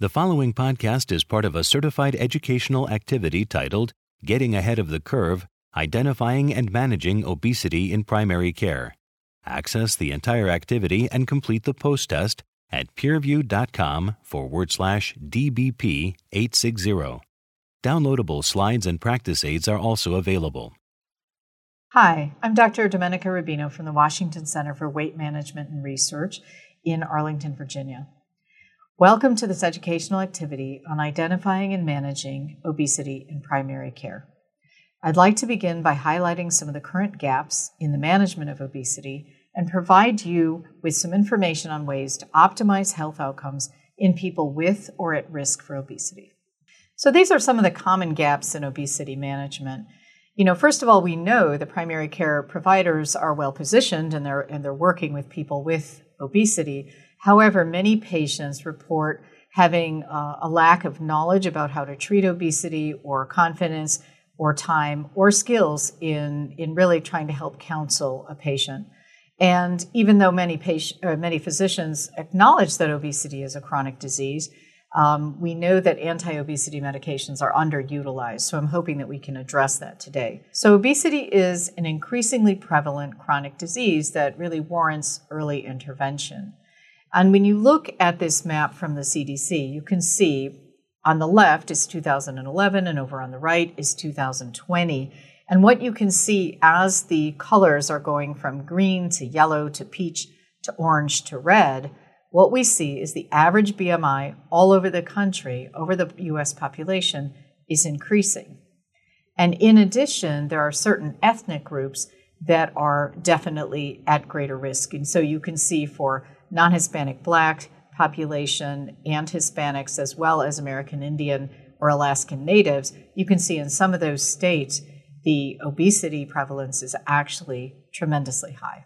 The following podcast is part of a certified educational activity titled Getting Ahead of the Curve Identifying and Managing Obesity in Primary Care. Access the entire activity and complete the post test at peerview.com forward slash DBP 860. Downloadable slides and practice aids are also available. Hi, I'm Dr. Domenica Rubino from the Washington Center for Weight Management and Research in Arlington, Virginia. Welcome to this educational activity on identifying and managing obesity in primary care. I'd like to begin by highlighting some of the current gaps in the management of obesity and provide you with some information on ways to optimize health outcomes in people with or at risk for obesity. So, these are some of the common gaps in obesity management. You know, first of all, we know the primary care providers are well positioned and they're, and they're working with people with obesity. However, many patients report having uh, a lack of knowledge about how to treat obesity or confidence or time or skills in, in really trying to help counsel a patient. And even though many, patient, uh, many physicians acknowledge that obesity is a chronic disease, um, we know that anti obesity medications are underutilized, so I'm hoping that we can address that today. So, obesity is an increasingly prevalent chronic disease that really warrants early intervention. And when you look at this map from the CDC, you can see on the left is 2011 and over on the right is 2020. And what you can see as the colors are going from green to yellow to peach to orange to red, what we see is the average BMI all over the country, over the US population, is increasing. And in addition, there are certain ethnic groups that are definitely at greater risk. And so you can see for non Hispanic black population and Hispanics, as well as American Indian or Alaskan Natives, you can see in some of those states the obesity prevalence is actually tremendously high.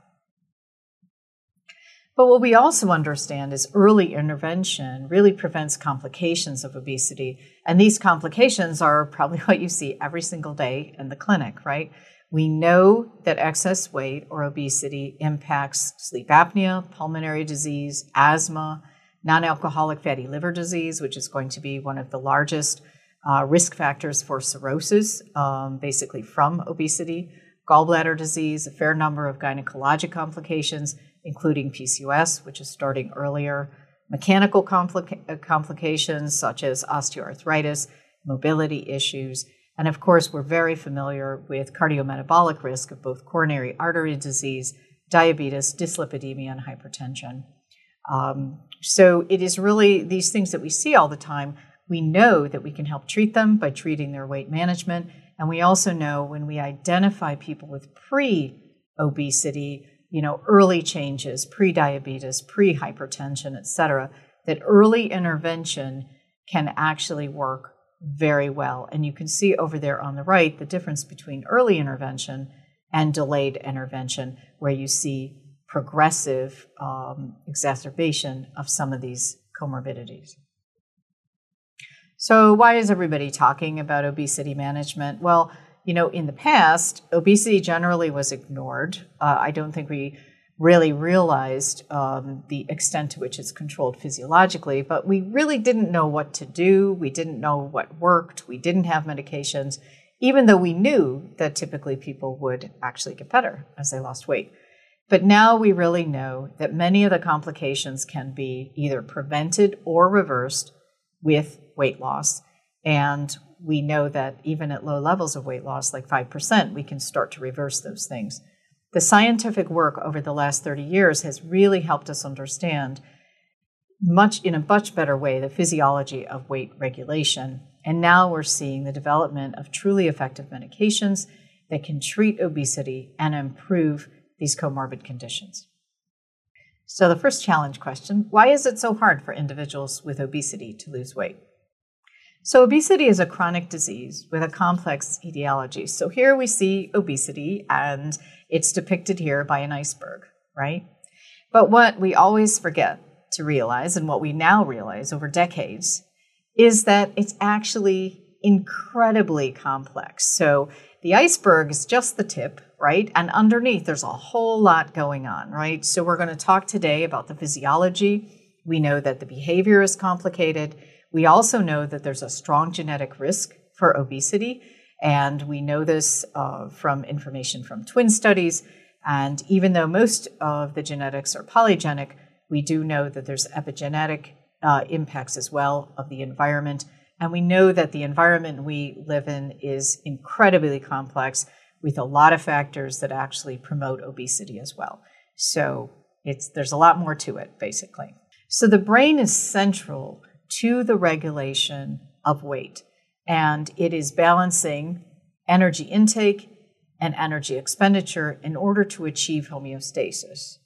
But what we also understand is early intervention really prevents complications of obesity. And these complications are probably what you see every single day in the clinic, right? We know that excess weight or obesity impacts sleep apnea, pulmonary disease, asthma, non alcoholic fatty liver disease, which is going to be one of the largest uh, risk factors for cirrhosis, um, basically from obesity, gallbladder disease, a fair number of gynecologic complications, including PCOS, which is starting earlier, mechanical compli- uh, complications such as osteoarthritis, mobility issues, and of course, we're very familiar with cardiometabolic risk of both coronary artery disease, diabetes, dyslipidemia, and hypertension. Um, so it is really these things that we see all the time. We know that we can help treat them by treating their weight management. And we also know when we identify people with pre obesity, you know, early changes, pre diabetes, pre hypertension, et cetera, that early intervention can actually work very well. And you can see over there on the right the difference between early intervention and delayed intervention, where you see progressive um, exacerbation of some of these comorbidities. So, why is everybody talking about obesity management? Well, you know, in the past, obesity generally was ignored. Uh, I don't think we really realized um, the extent to which it's controlled physiologically, but we really didn't know what to do. We didn't know what worked. We didn't have medications, even though we knew that typically people would actually get better as they lost weight. But now we really know that many of the complications can be either prevented or reversed with weight loss. And we know that even at low levels of weight loss, like 5%, we can start to reverse those things. The scientific work over the last 30 years has really helped us understand much in a much better way the physiology of weight regulation. And now we're seeing the development of truly effective medications that can treat obesity and improve these comorbid conditions. So, the first challenge question why is it so hard for individuals with obesity to lose weight? So, obesity is a chronic disease with a complex etiology. So, here we see obesity, and it's depicted here by an iceberg, right? But what we always forget to realize, and what we now realize over decades, is that it's actually incredibly complex. So, the iceberg is just the tip, right? And underneath, there's a whole lot going on, right? So, we're going to talk today about the physiology. We know that the behavior is complicated We also know that there's a strong genetic risk for obesity, and we know this uh, from information from twin studies. And even though most of the genetics are polygenic, we do know that there's epigenetic uh, impacts as well of the environment. And we know that the environment we live in is incredibly complex with a lot of factors that actually promote obesity as well. So it's, there's a lot more to it, basically. So the brain is central to the regulation of weight, and it is balancing energy intake and energy expenditure in order to achieve homeostasis.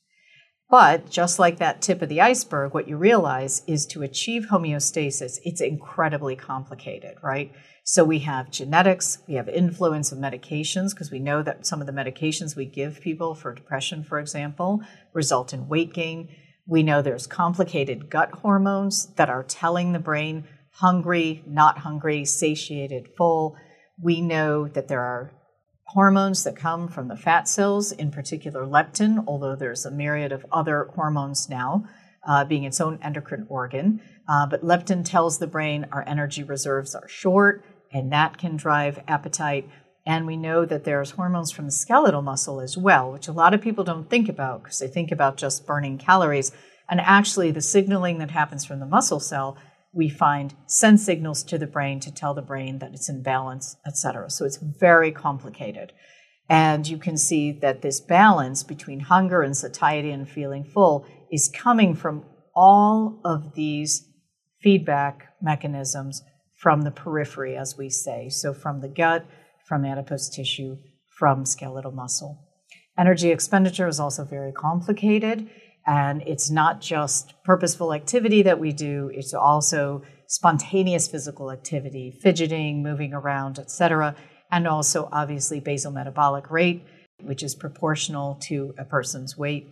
But just like that tip of the iceberg, what you realize is to achieve homeostasis, it's incredibly complicated, right? So we have genetics, we have influence of medications, because we know that some of the medications we give people for depression, for example, result in weight gain. We know there's complicated gut hormones that are telling the brain hungry, not hungry, satiated, full. We know that there are hormones that come from the fat cells, in particular leptin, although there's a myriad of other hormones now, uh, being its own endocrine organ. Uh, but leptin tells the brain our energy reserves are short, and that can drive appetite. And we know that there's hormones from the skeletal muscle as well, which a lot of people don't think about because they think about just burning calories. And actually, the signaling that happens from the muscle cell we find send signals to the brain to tell the brain that it's in balance, etc. So it's very complicated. And you can see that this balance between hunger and satiety and feeling full is coming from all of these feedback mechanisms from the periphery, as we say. So from the gut, from adipose tissue, from skeletal muscle. Energy expenditure is also very complicated. And it's not just purposeful activity that we do, it's also spontaneous physical activity, fidgeting, moving around, etc. And also, obviously, basal metabolic rate, which is proportional to a person's weight.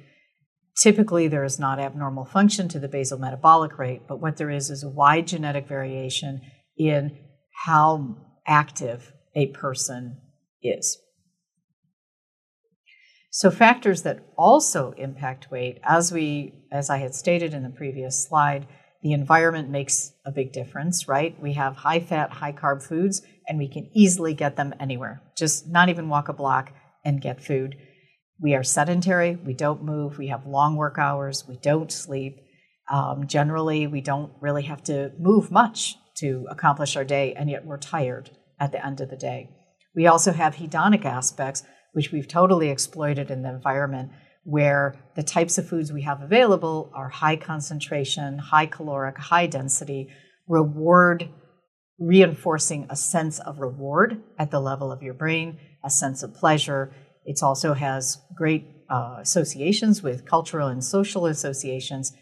Typically, there is not abnormal function to the basal metabolic rate, but what there is is a wide genetic variation in how active a person is. So factors that also impact weight, as we as I had stated in the previous slide, the environment makes a big difference, right? We have high fat, high carb foods, and we can easily get them anywhere. Just not even walk a block and get food. We are sedentary, we don't move, we have long work hours, we don't sleep. Um, generally, we don't really have to move much to accomplish our day, and yet we're tired at the end of the day. We also have hedonic aspects which we've totally exploited in the environment where the types of foods we have available are high concentration, high caloric, high density, reward reinforcing a sense of reward at the level of your brain, a sense of pleasure. It also has great uh, associations with cultural and social associations,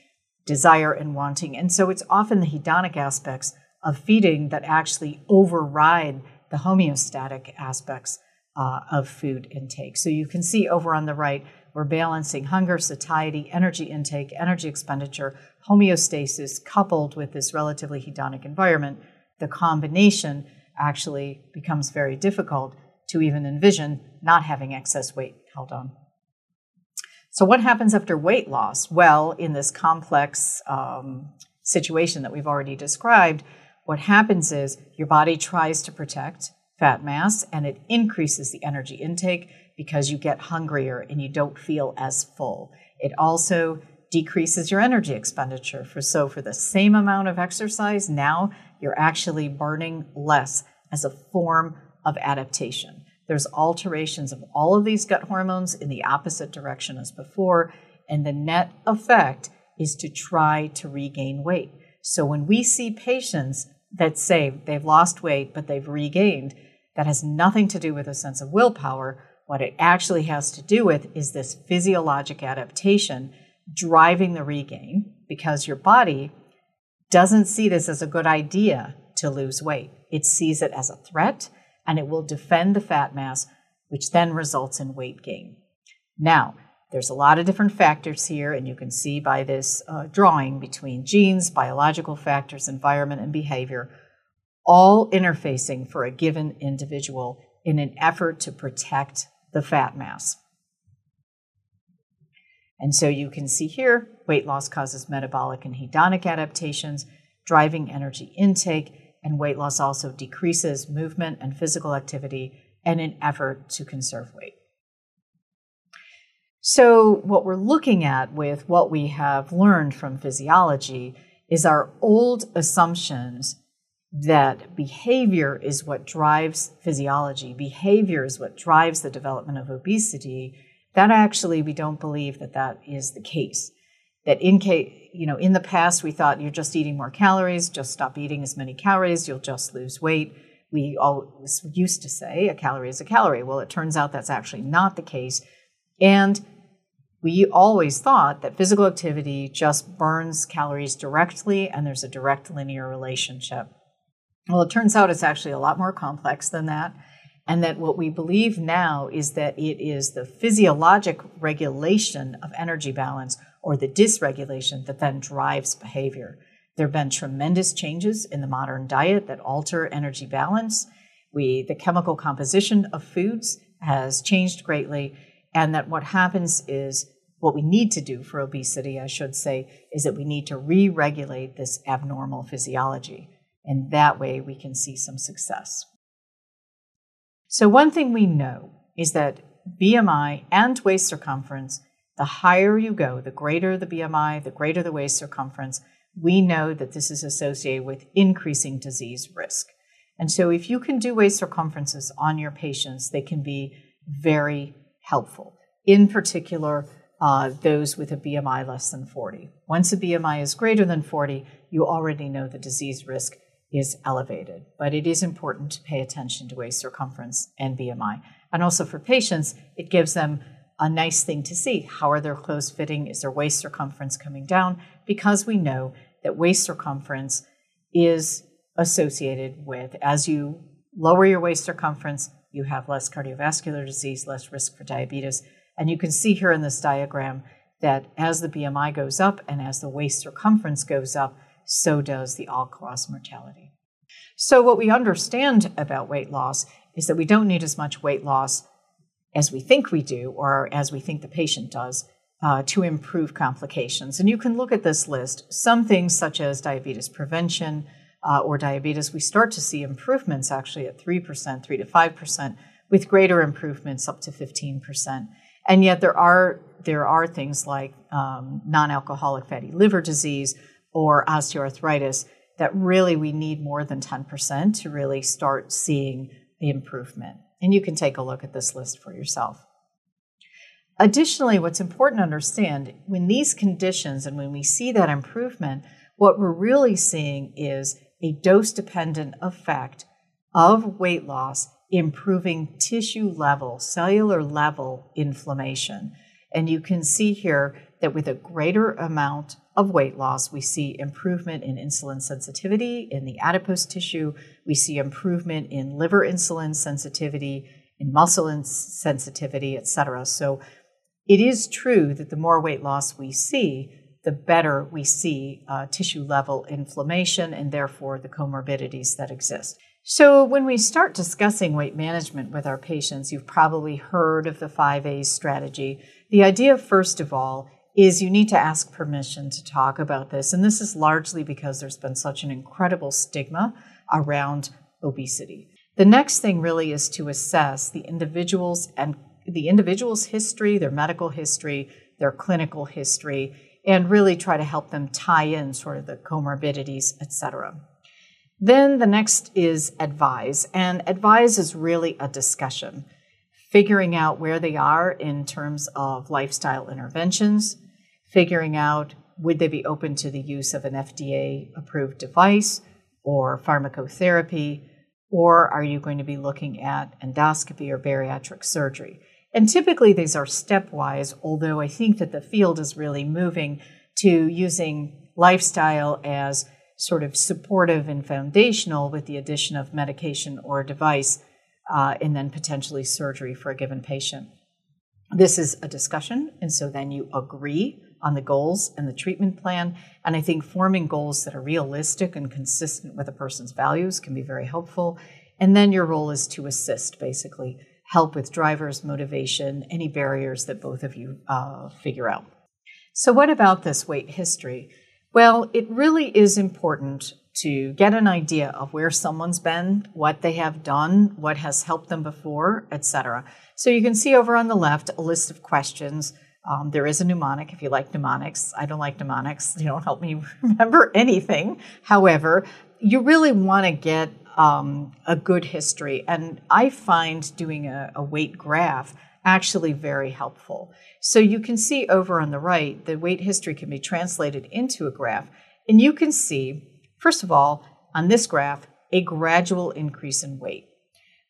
desire and wanting. And so it's often the hedonic aspects of feeding that actually override the homeostatic aspects uh, of food intake. So you can see over on the right, we're balancing hunger, satiety, energy intake, energy expenditure, homeostasis coupled with this relatively hedonic environment. The combination actually becomes very difficult to even envision not having excess weight held on. So, what happens after weight loss? Well, in this complex um, situation that we've already described, what happens is your body tries to protect fat mass and it increases the energy intake because you get hungrier and you don't feel as full. It also decreases your energy expenditure. For so for the same amount of exercise, now you're actually burning less as a form of adaptation. There's alterations of all of these gut hormones in the opposite direction as before, and the net effect is to try to regain weight. So when we see patients that say they've lost weight but they've regained, that has nothing to do with a sense of willpower. What it actually has to do with is this physiologic adaptation driving the regain because your body doesn't see this as a good idea to lose weight. It sees it as a threat and it will defend the fat mass, which then results in weight gain. Now, there's a lot of different factors here, and you can see by this uh, drawing between genes, biological factors, environment, and behavior all interfacing for a given individual in an effort to protect the fat mass. And so you can see here weight loss causes metabolic and hedonic adaptations. driving energy intake, and weight loss also decreases movement and physical activity in an effort to conserve weight. So, what we're looking at with what we have learned from physiology is our old assumptions that behavior is what drives physiology, behavior is what drives the development of obesity. That actually, we don't believe that that is the case. That in case, you know, in the past we thought you're just eating more calories, just stop eating as many calories, you'll just lose weight. We always used to say a calorie is a calorie. Well, it turns out that's actually not the case. And we always thought that physical activity just burns calories directly and there's a direct linear relationship. Well, it turns out it's actually a lot more complex than that. And that what we believe now is that it is the physiologic regulation of energy balance or the dysregulation that then drives behavior. There have been tremendous changes in the modern diet that alter energy balance. We, the chemical composition of foods has changed greatly, and that what happens is what we need to do for obesity, I should say, is that we need to re regulate this abnormal physiology. And that way we can see some success. So, one thing we know is that BMI and waist circumference, the higher you go, the greater the BMI, the greater the waist circumference, we know that this is associated with increasing disease risk. And so, if you can do waist circumferences on your patients, they can be very helpful. In particular, uh, those with a BMI less than 40. Once a BMI is greater than 40, you already know the disease risk is elevated. But it is important to pay attention to waist circumference and BMI. And also for patients, it gives them a nice thing to see. How are their clothes fitting? Is their waist circumference coming down? Because we know that waist circumference is associated with, as you lower your waist circumference, you have less cardiovascular disease, less risk for diabetes, and you can see here in this diagram that as the BMI goes up and as the waist circumference goes up, so does the all cause mortality. So, what we understand about weight loss is that we don't need as much weight loss as we think we do or as we think the patient does uh, to improve complications. And you can look at this list. Some things, such as diabetes prevention uh, or diabetes, we start to see improvements actually at 3%, 3 to 5%, with greater improvements up to 15%. And yet there are there are things like um, non-alcoholic fatty liver disease or osteoarthritis that really we need more than 10% to really start seeing the improvement. And you can take a look at this list for yourself. Additionally, what's important to understand when these conditions and when we see that improvement, what we're really seeing is a dose dependent effect of weight loss improving tissue level, cellular level inflammation. And you can see here that with a greater amount of weight loss, we see improvement in insulin sensitivity in the adipose tissue. We see improvement in liver insulin sensitivity, in muscle sensitivity, etc. So it is true that the more weight loss we see, the better we see uh, tissue level inflammation and therefore the comorbidities that exist. So, when we start discussing weight management with our patients, you've probably heard of the 5A's strategy. The idea, first of all, is you need to ask permission to talk about this. And this is largely because there's been such an incredible stigma around obesity. The next thing really is to assess the individuals and the individual's history, their medical history, their clinical history, and really try to help them tie in sort of the comorbidities, et cetera. Then the next is advise, and advise is really a discussion, figuring out where they are in terms of lifestyle interventions, figuring out would they be open to the use of an FDA approved device or pharmacotherapy, or are you going to be looking at endoscopy or bariatric surgery? And typically these are stepwise, although I think that the field is really moving to using lifestyle as sort of supportive and foundational with the addition of medication or device, uh, and then potentially surgery for a given patient. This is a discussion, and so then you agree on the goals and the treatment plan. And I think forming goals that are realistic and consistent with a person's values can be very helpful. And then your role is to assist, basically, help with drivers, motivation, any barriers that both of you uh, figure out. So, what about this weight history? Well, it really is important to get an idea of where someone's been, what they have done, what has helped them before, etc. So you can see over on the left a list of questions. Um, there is a mnemonic if you like mnemonics. I don't like mnemonics. They don't help me remember anything. However, you really want to get um, a good history. And I find doing a, a weight graph actually very helpful. So you can see over on the right, the weight history can be translated into a graph. And you can see First of all, on this graph, a gradual increase in weight.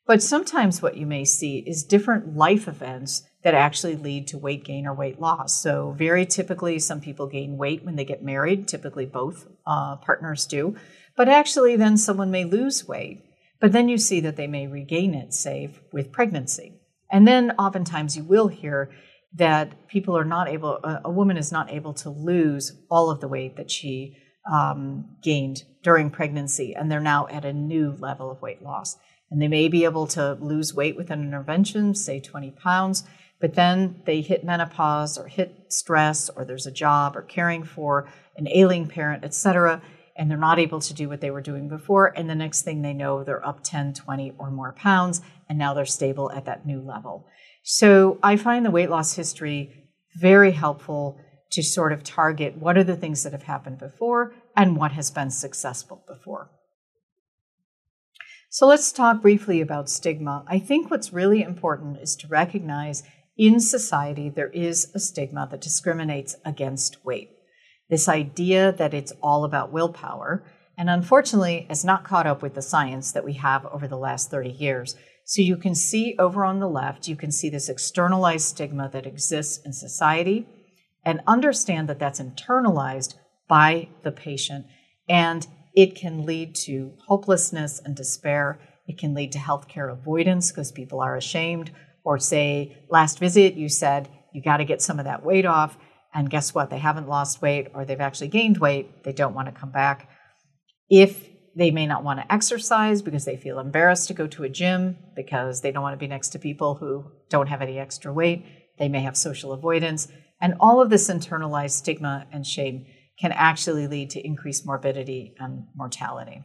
But sometimes what you may see is different life events that actually lead to weight gain or weight loss. So, very typically, some people gain weight when they get married, typically, both uh, partners do. But actually, then someone may lose weight, but then you see that they may regain it, say, with pregnancy. And then oftentimes you will hear that people are not able, a woman is not able to lose all of the weight that she um, gained during pregnancy, and they're now at a new level of weight loss. And they may be able to lose weight with an intervention, say 20 pounds, but then they hit menopause or hit stress, or there's a job or caring for an ailing parent, etc., and they're not able to do what they were doing before. And the next thing they know, they're up 10, 20, or more pounds, and now they're stable at that new level. So I find the weight loss history very helpful to sort of target what are the things that have happened before and what has been successful before. So let's talk briefly about stigma. I think what's really important is to recognize in society there is a stigma that discriminates against weight. This idea that it's all about willpower, and unfortunately has not caught up with the science that we have over the last 30 years. So you can see over on the left, you can see this externalized stigma that exists in society and understand that that's internalized by the patient. And it can lead to hopelessness and despair. It can lead to healthcare avoidance because people are ashamed. Or say last visit you said you got to get some of that weight off. And guess what? They haven't lost weight or they've actually gained weight. They don't want to come back. If they may not want to exercise because they feel embarrassed to go to a gym because they don't want to be next to people who don't have any extra weight they may have social avoidance and all of this internalized stigma and shame can actually lead to increased morbidity and mortality.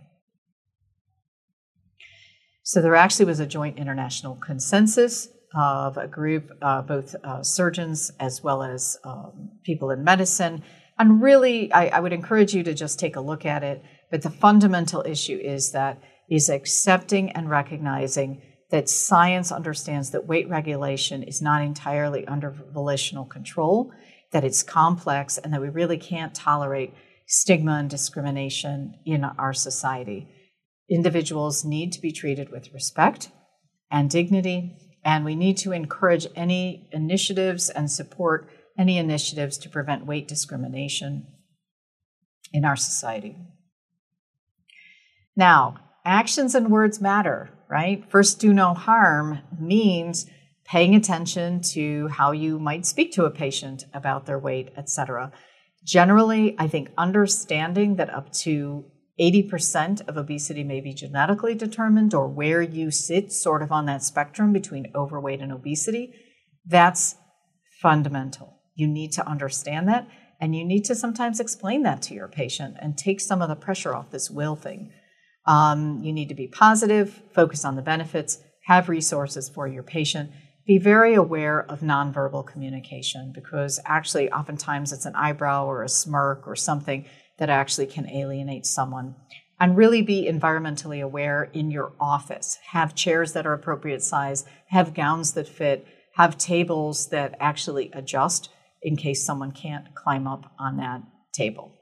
So there actually was a joint international consensus of a group, uh, both uh, surgeons as well as um, people in medicine. And really, I, I would encourage you to just take a look at it. But the fundamental issue is that is accepting and recognizing that science understands that weight regulation is not entirely under volitional control, that it's complex, and that we really can't tolerate stigma and discrimination in our society. Individuals need to be treated with respect and dignity, and we need to encourage any initiatives and support any initiatives to prevent weight discrimination in our society. Now, actions and words matter right? First, do no harm means paying attention to how you might speak to a patient about their weight, etc. Generally, I think understanding that up to 80% of obesity may be genetically determined or where you sit sort of on that spectrum between overweight and obesity, that's fundamental. You need to understand that and you need to sometimes explain that to your patient and take some of the pressure off this will thing. Um, you need to be positive, focus on the benefits, have resources for your patient. Be very aware of nonverbal communication because actually, oftentimes, it's an eyebrow or a smirk or something that actually can alienate someone. And really be environmentally aware in your office. Have chairs that are appropriate size, have gowns that fit, have tables that actually adjust in case someone can't climb up on that table.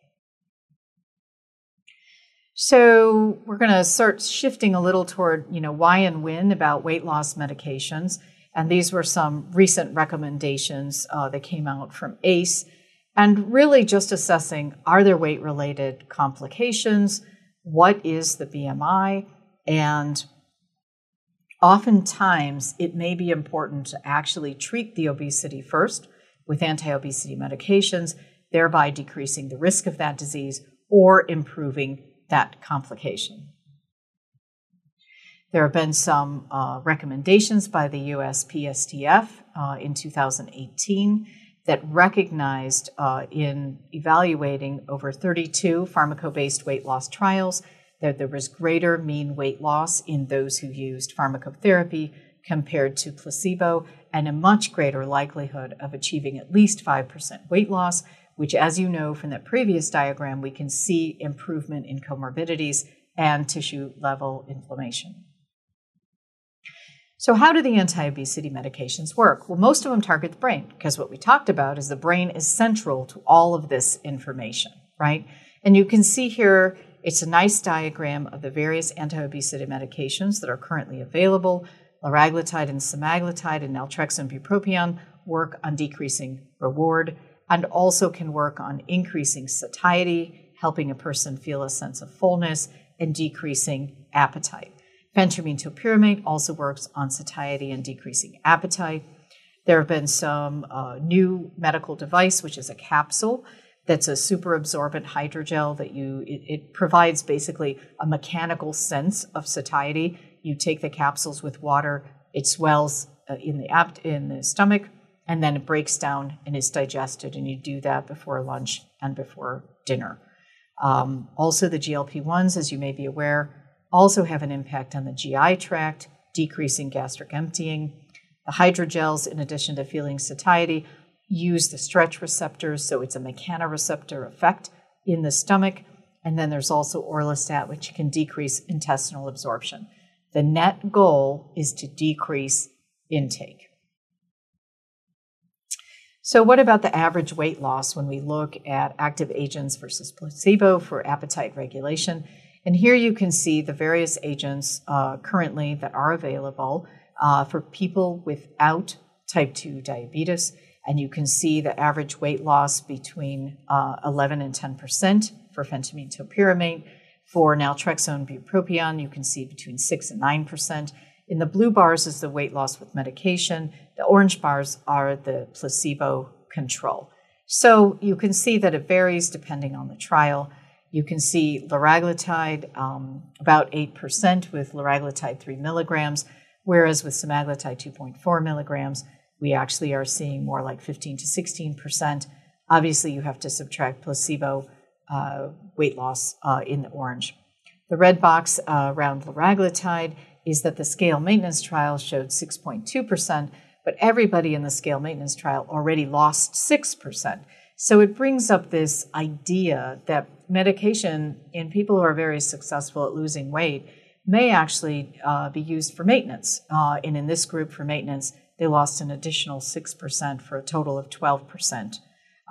So we're going to start shifting a little toward, you know, why and when about weight loss medications. And these were some recent recommendations uh, that came out from ACE. And really just assessing are there weight related complications? What is the BMI? And oftentimes it may be important to actually treat the obesity first with anti obesity medications, thereby decreasing the risk of that disease or improving that complication. There have been some uh, recommendations by the USPSTF uh, in 2018 that recognized uh, in evaluating over 32 pharmaco-based weight loss trials that there was greater mean weight loss in those who used pharmacotherapy compared to placebo and a much greater likelihood of achieving at least 5% weight loss, which, as you know from that previous diagram, we can see improvement in comorbidities and tissue level inflammation. So, how do the anti obesity medications work? Well, most of them target the brain because what we talked about is the brain is central to all of this information, right? And you can see here it's a nice diagram of the various anti obesity medications that are currently available. Liraglutide and semaglutide and naltrexone bupropion work on decreasing reward and also can work on increasing satiety, helping a person feel a sense of fullness, and decreasing appetite. Phentermine also works on satiety and decreasing appetite. There have been some uh, new medical device, which is a capsule that's a super absorbent hydrogel that you it, it, provides basically a mechanical sense of satiety. You take the capsules with water, it swells uh, in the in the stomach, and then it breaks down and is digested. And you do that before lunch and before dinner. Um, also, the GLP ones, as you may be aware, also have an impact on the GI tract, decreasing gastric emptying. The hydrogels, in addition to feeling satiety, use the stretch receptors, so it's a mechanoreceptor effect in the stomach. And then there's also orlistat, which can decrease intestinal absorption. The net goal is to decrease intake. So, what about the average weight loss when we look at active agents versus placebo for appetite regulation? And here you can see the various agents uh, currently that are available uh, for people without type 2 diabetes. And you can see the average weight loss between uh, 11 and 10% for phentermine topiramate. For naltrexone bupropion, you can see between 6 and 9%. In the blue bars is the weight loss with medication. The orange bars are the placebo control. So you can see that it varies depending on the trial. You can see liraglutide um, about 8% with liraglutide 3 milligrams, whereas with semaglutide 2.4 milligrams, we actually are seeing more like 15 to 16%. Obviously, you have to subtract placebo uh, weight loss uh, in the orange. The red box uh, around liraglutide is that the scale maintenance trial showed 6.2%, but everybody in the scale maintenance trial already lost 6%. So it brings up this idea that medication in people who are very successful at losing weight may actually uh, be used for maintenance. Uh, and in this group for maintenance, they lost an additional 6% for a total of 12%.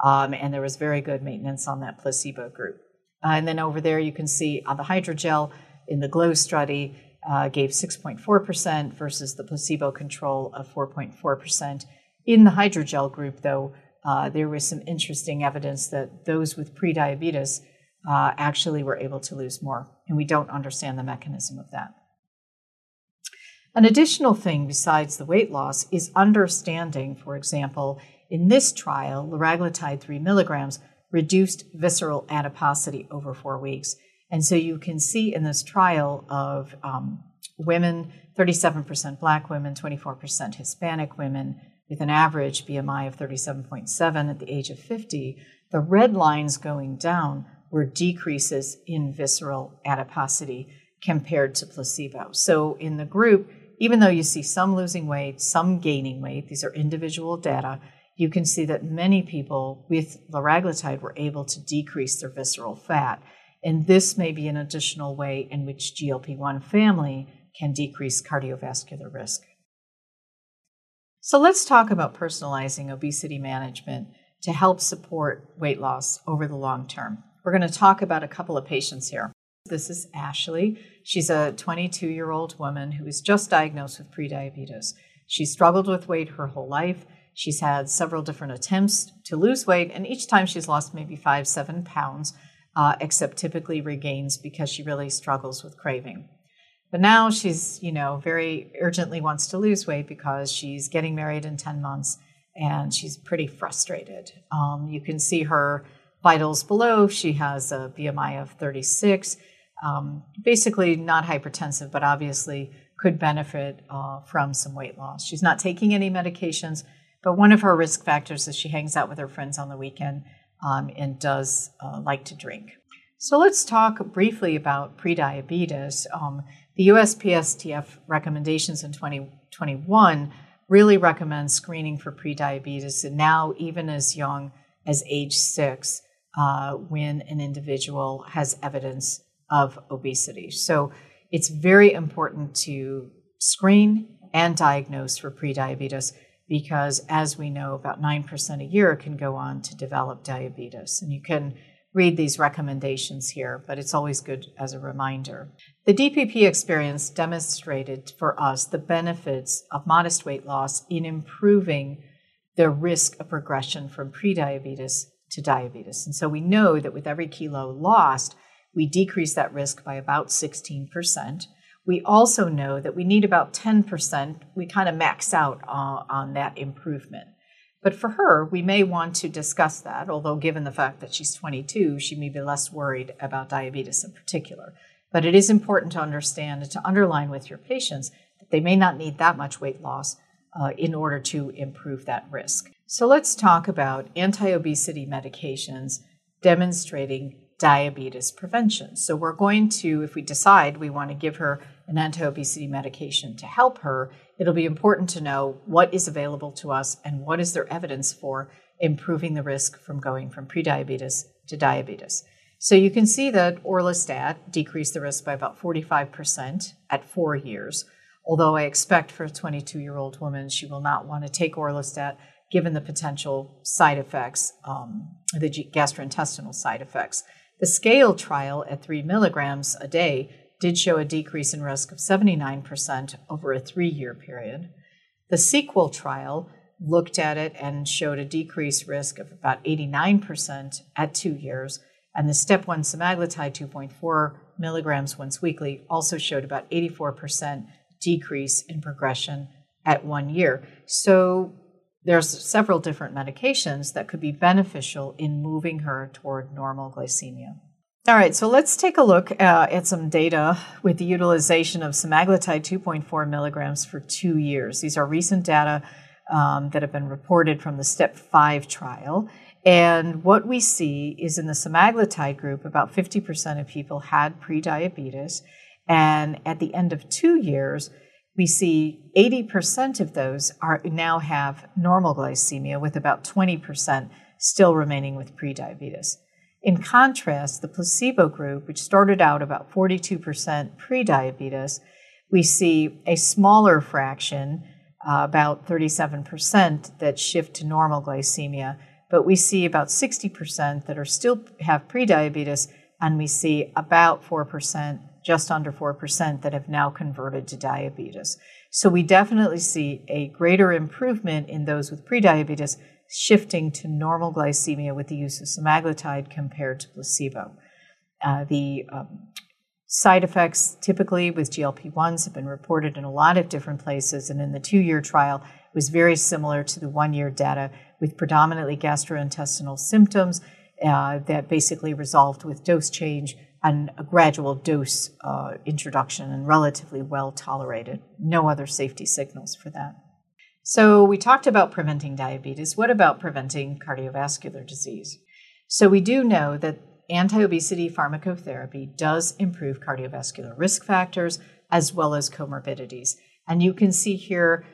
Um, and there was very good maintenance on that placebo group. Uh, and then over there, you can see on the hydrogel in the GLOW study, uh, gave 6.4% versus the placebo control of 4.4%. In the hydrogel group, though, uh, there was some interesting evidence that those with prediabetes uh, actually were able to lose more, and we don't understand the mechanism of that. An additional thing besides the weight loss is understanding, for example, in this trial, liraglutide 3 milligrams reduced visceral adiposity over four weeks. And so you can see in this trial of um, women, 37% black women, 24% Hispanic women, with an average BMI of 37.7 at the age of 50, the red lines going down were decreases in visceral adiposity compared to placebo. So in the group, even though you see some losing weight, some gaining weight, these are individual data, you can see that many people with liraglutide were able to decrease their visceral fat. And this may be an additional way in which GLP 1 family can decrease cardiovascular risk. So let's talk about personalizing obesity management to help support weight loss over the long term. We're going to talk about a couple of patients here. This is Ashley. She's a 22 year old woman who was just diagnosed with prediabetes. She struggled with weight her whole life. She's had several different attempts to lose weight, and each time she's lost maybe five, seven pounds, uh, except typically regains because she really struggles with craving. But now she's, you know, very urgently wants to lose weight because she's getting married in 10 months and she's pretty frustrated. Um, you can see her vitals below. She has a BMI of 36. Um, basically, not hypertensive, but obviously could benefit uh, from some weight loss. She's not taking any medications, But one of her risk factors is she hangs out with her friends on the weekend um, and does uh, like to drink. So let's talk briefly about prediabetes. Um, the USPSTF recommendations in 2021 really recommend screening for prediabetes, and now even as young as age six, uh, when an individual has evidence of obesity. So it's very important to screen and diagnose for prediabetes because, as we know, about 9% a year can go on to develop diabetes. And you can read these recommendations here, but it's always good as a reminder. The DPP experience demonstrated for us the benefits of modest weight loss in improving the risk of progression from prediabetes to diabetes. And so we know that with every kilo lost, we decrease that risk by about 16%. We also know that we need about 10%. We kind of max out uh, on that improvement. But for her, we may want to discuss that, although given the fact that she's 22, she may be less worried about diabetes in particular. But it is important to understand and to underline with your patients that they may not need that much weight loss uh, in order to improve that risk. So let's talk about anti obesity medications demonstrating diabetes prevention. So we're going to, if we decide we want to give her an anti obesity medication to help her, it'll be important to know what is available to us and what is there evidence for improving the risk from going from prediabetes to diabetes. So you can see that orlistat decreased the risk by about 45% at four years. Although I expect for a 22 year old woman, she will not want to take orlistat given the potential side effects, um, the gastrointestinal side effects. The scale trial at three milligrams a day did show a decrease in risk of 79% over a three year period. The sequel trial looked at it and showed a decreased risk of about 89% at two years. And the step one semaglutide 2.4 milligrams once weekly also showed about 84% decrease in progression at one year. So there's several different medications that could be beneficial in moving her toward normal glycemia. All right, so let's take a look uh, at some data with the utilization of semaglutide 2.4 milligrams for two years. These are recent data um, that have been reported from the STEP 5 trial. And what we see is in the semaglutide group, about 50% of people had prediabetes. And at the end of two years, we see 80% of those are now have normal glycemia, with about 20% still remaining with prediabetes. In contrast, the placebo group, which started out about 42% prediabetes, we see a smaller fraction, uh, about 37%, that shift to normal glycemia, but we see about 60% that are still have prediabetes, and we see about 4%, just under 4%, that have now converted to diabetes. So we definitely see a greater improvement in those with prediabetes shifting to normal glycemia with the use of semaglutide compared to placebo. Uh, the um, side effects typically with GLP 1s have been reported in a lot of different places, and in the two year trial, it was very similar to the one year data with predominantly gastrointestinal symptoms uh, that basically resolved with dose change and a gradual dose uh, introduction and relatively well tolerated. No other safety signals for that. So, we talked about preventing diabetes. What about preventing cardiovascular disease? So, we do know that anti obesity pharmacotherapy does improve cardiovascular risk factors as well as comorbidities. And you can see here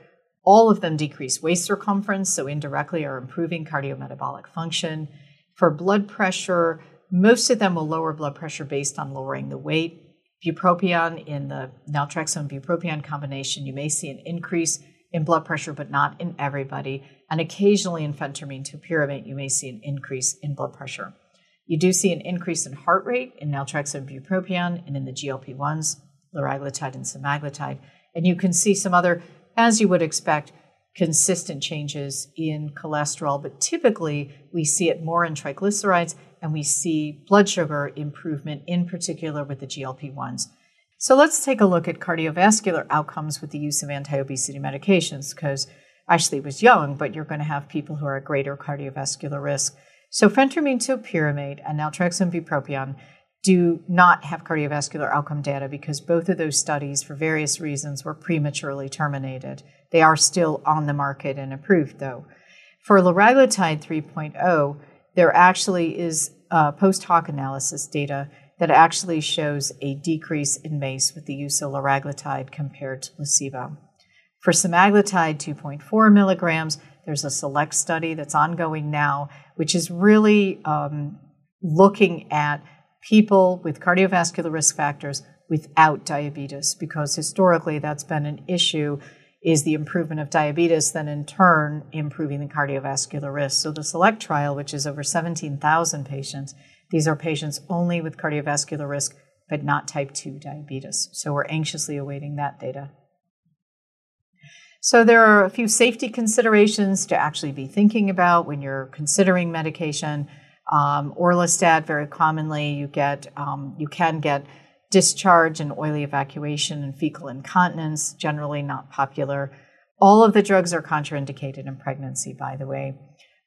all of them decrease waist circumference, so indirectly are improving cardiometabolic function. For blood pressure, most of them will lower blood pressure based on lowering the weight. Bupropion in the naltrexone bupropion combination, you may see an increase in blood pressure, but not in everybody. And occasionally in phentermine topiramate, you may see an increase in blood pressure. You do see an increase in heart rate in naltrexone bupropion and in the GLP-1s, liraglutide and semaglutide. And you can see some other, as you would expect, consistent changes in cholesterol, but typically we see it more in triglycerides and we see blood sugar improvement, in particular with the GLP 1s. So let's take a look at cardiovascular outcomes with the use of anti obesity medications because Ashley was young, but you're going to have people who are at greater cardiovascular risk. So phentermine topiramate and naltrexone bupropion do not have cardiovascular outcome data because both of those studies, for various reasons, were prematurely terminated. They are still on the market and approved, though. For liraglutide 3.0, there actually is uh, post hoc analysis data that actually shows a decrease in MACE with the use of liraglutide compared to placebo. For semaglutide 2.4 milligrams, there's a select study that's ongoing now, which is really um, looking at people with cardiovascular risk factors without diabetes, because historically that's been an issue is the improvement of diabetes, then in turn improving the cardiovascular risk. So the SELECT trial, which is over 17,000 patients, these are patients only with cardiovascular risk, but not type 2 diabetes. So we're anxiously awaiting that data. So there are a few safety considerations to actually be thinking about when you're considering medication. Um, orlistat, very commonly, you get um, you can get discharge and oily evacuation and fecal incontinence, generally not popular. All of the drugs are contraindicated in pregnancy, by the way.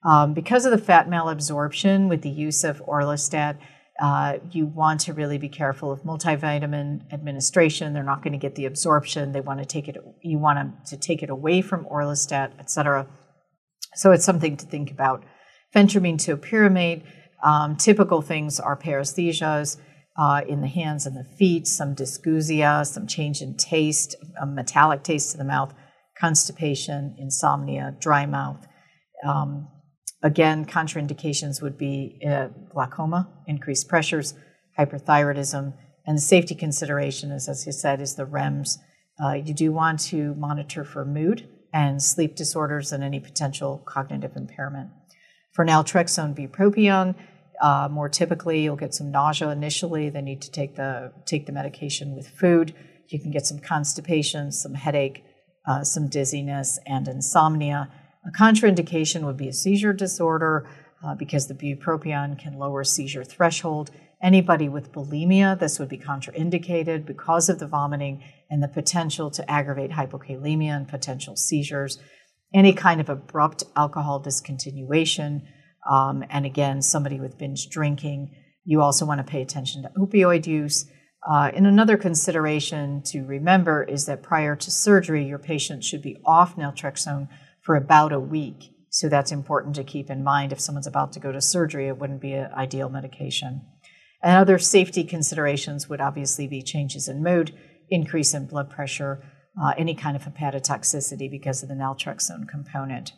Um, because of the fat malabsorption with the use of orlistat, uh, you want to really be careful of multivitamin administration. They're not going to get the absorption. They want to take it. You want them to take it away from orlistat, etc. So it's something to think about. Phentermine topiramate. Um, typical things are paresthesias uh, in the hands and the feet, some dysgeusia, some change in taste, a metallic taste to the mouth, constipation, insomnia, dry mouth. Um, again, contraindications would be uh, glaucoma, increased pressures, hyperthyroidism, and the safety consideration is, as I said, is the REMS. Uh, you do want to monitor for mood and sleep disorders and any potential cognitive impairment. For naltrexone bupropion, uh, more typically, you'll get some nausea initially. They need to take the take the medication with food. You can get some constipation, some headache, uh, some dizziness, and insomnia. A contraindication would be a seizure disorder uh, because the bupropion can lower seizure threshold. Anybody with bulimia, this would be contraindicated because of the vomiting and the potential to aggravate hypokalemia and potential seizures. Any kind of abrupt alcohol discontinuation um, and again, somebody with binge drinking. You also want to pay attention to opioid use. Uh, and another consideration to remember is that prior to surgery, your patient should be off naltrexone for about a week. So that's important to keep in mind. If someone's about to go to surgery, it wouldn't be an ideal medication. And other safety considerations would obviously be changes in mood, increase in blood pressure, uh, any kind of hepatotoxicity because of the naltrexone component.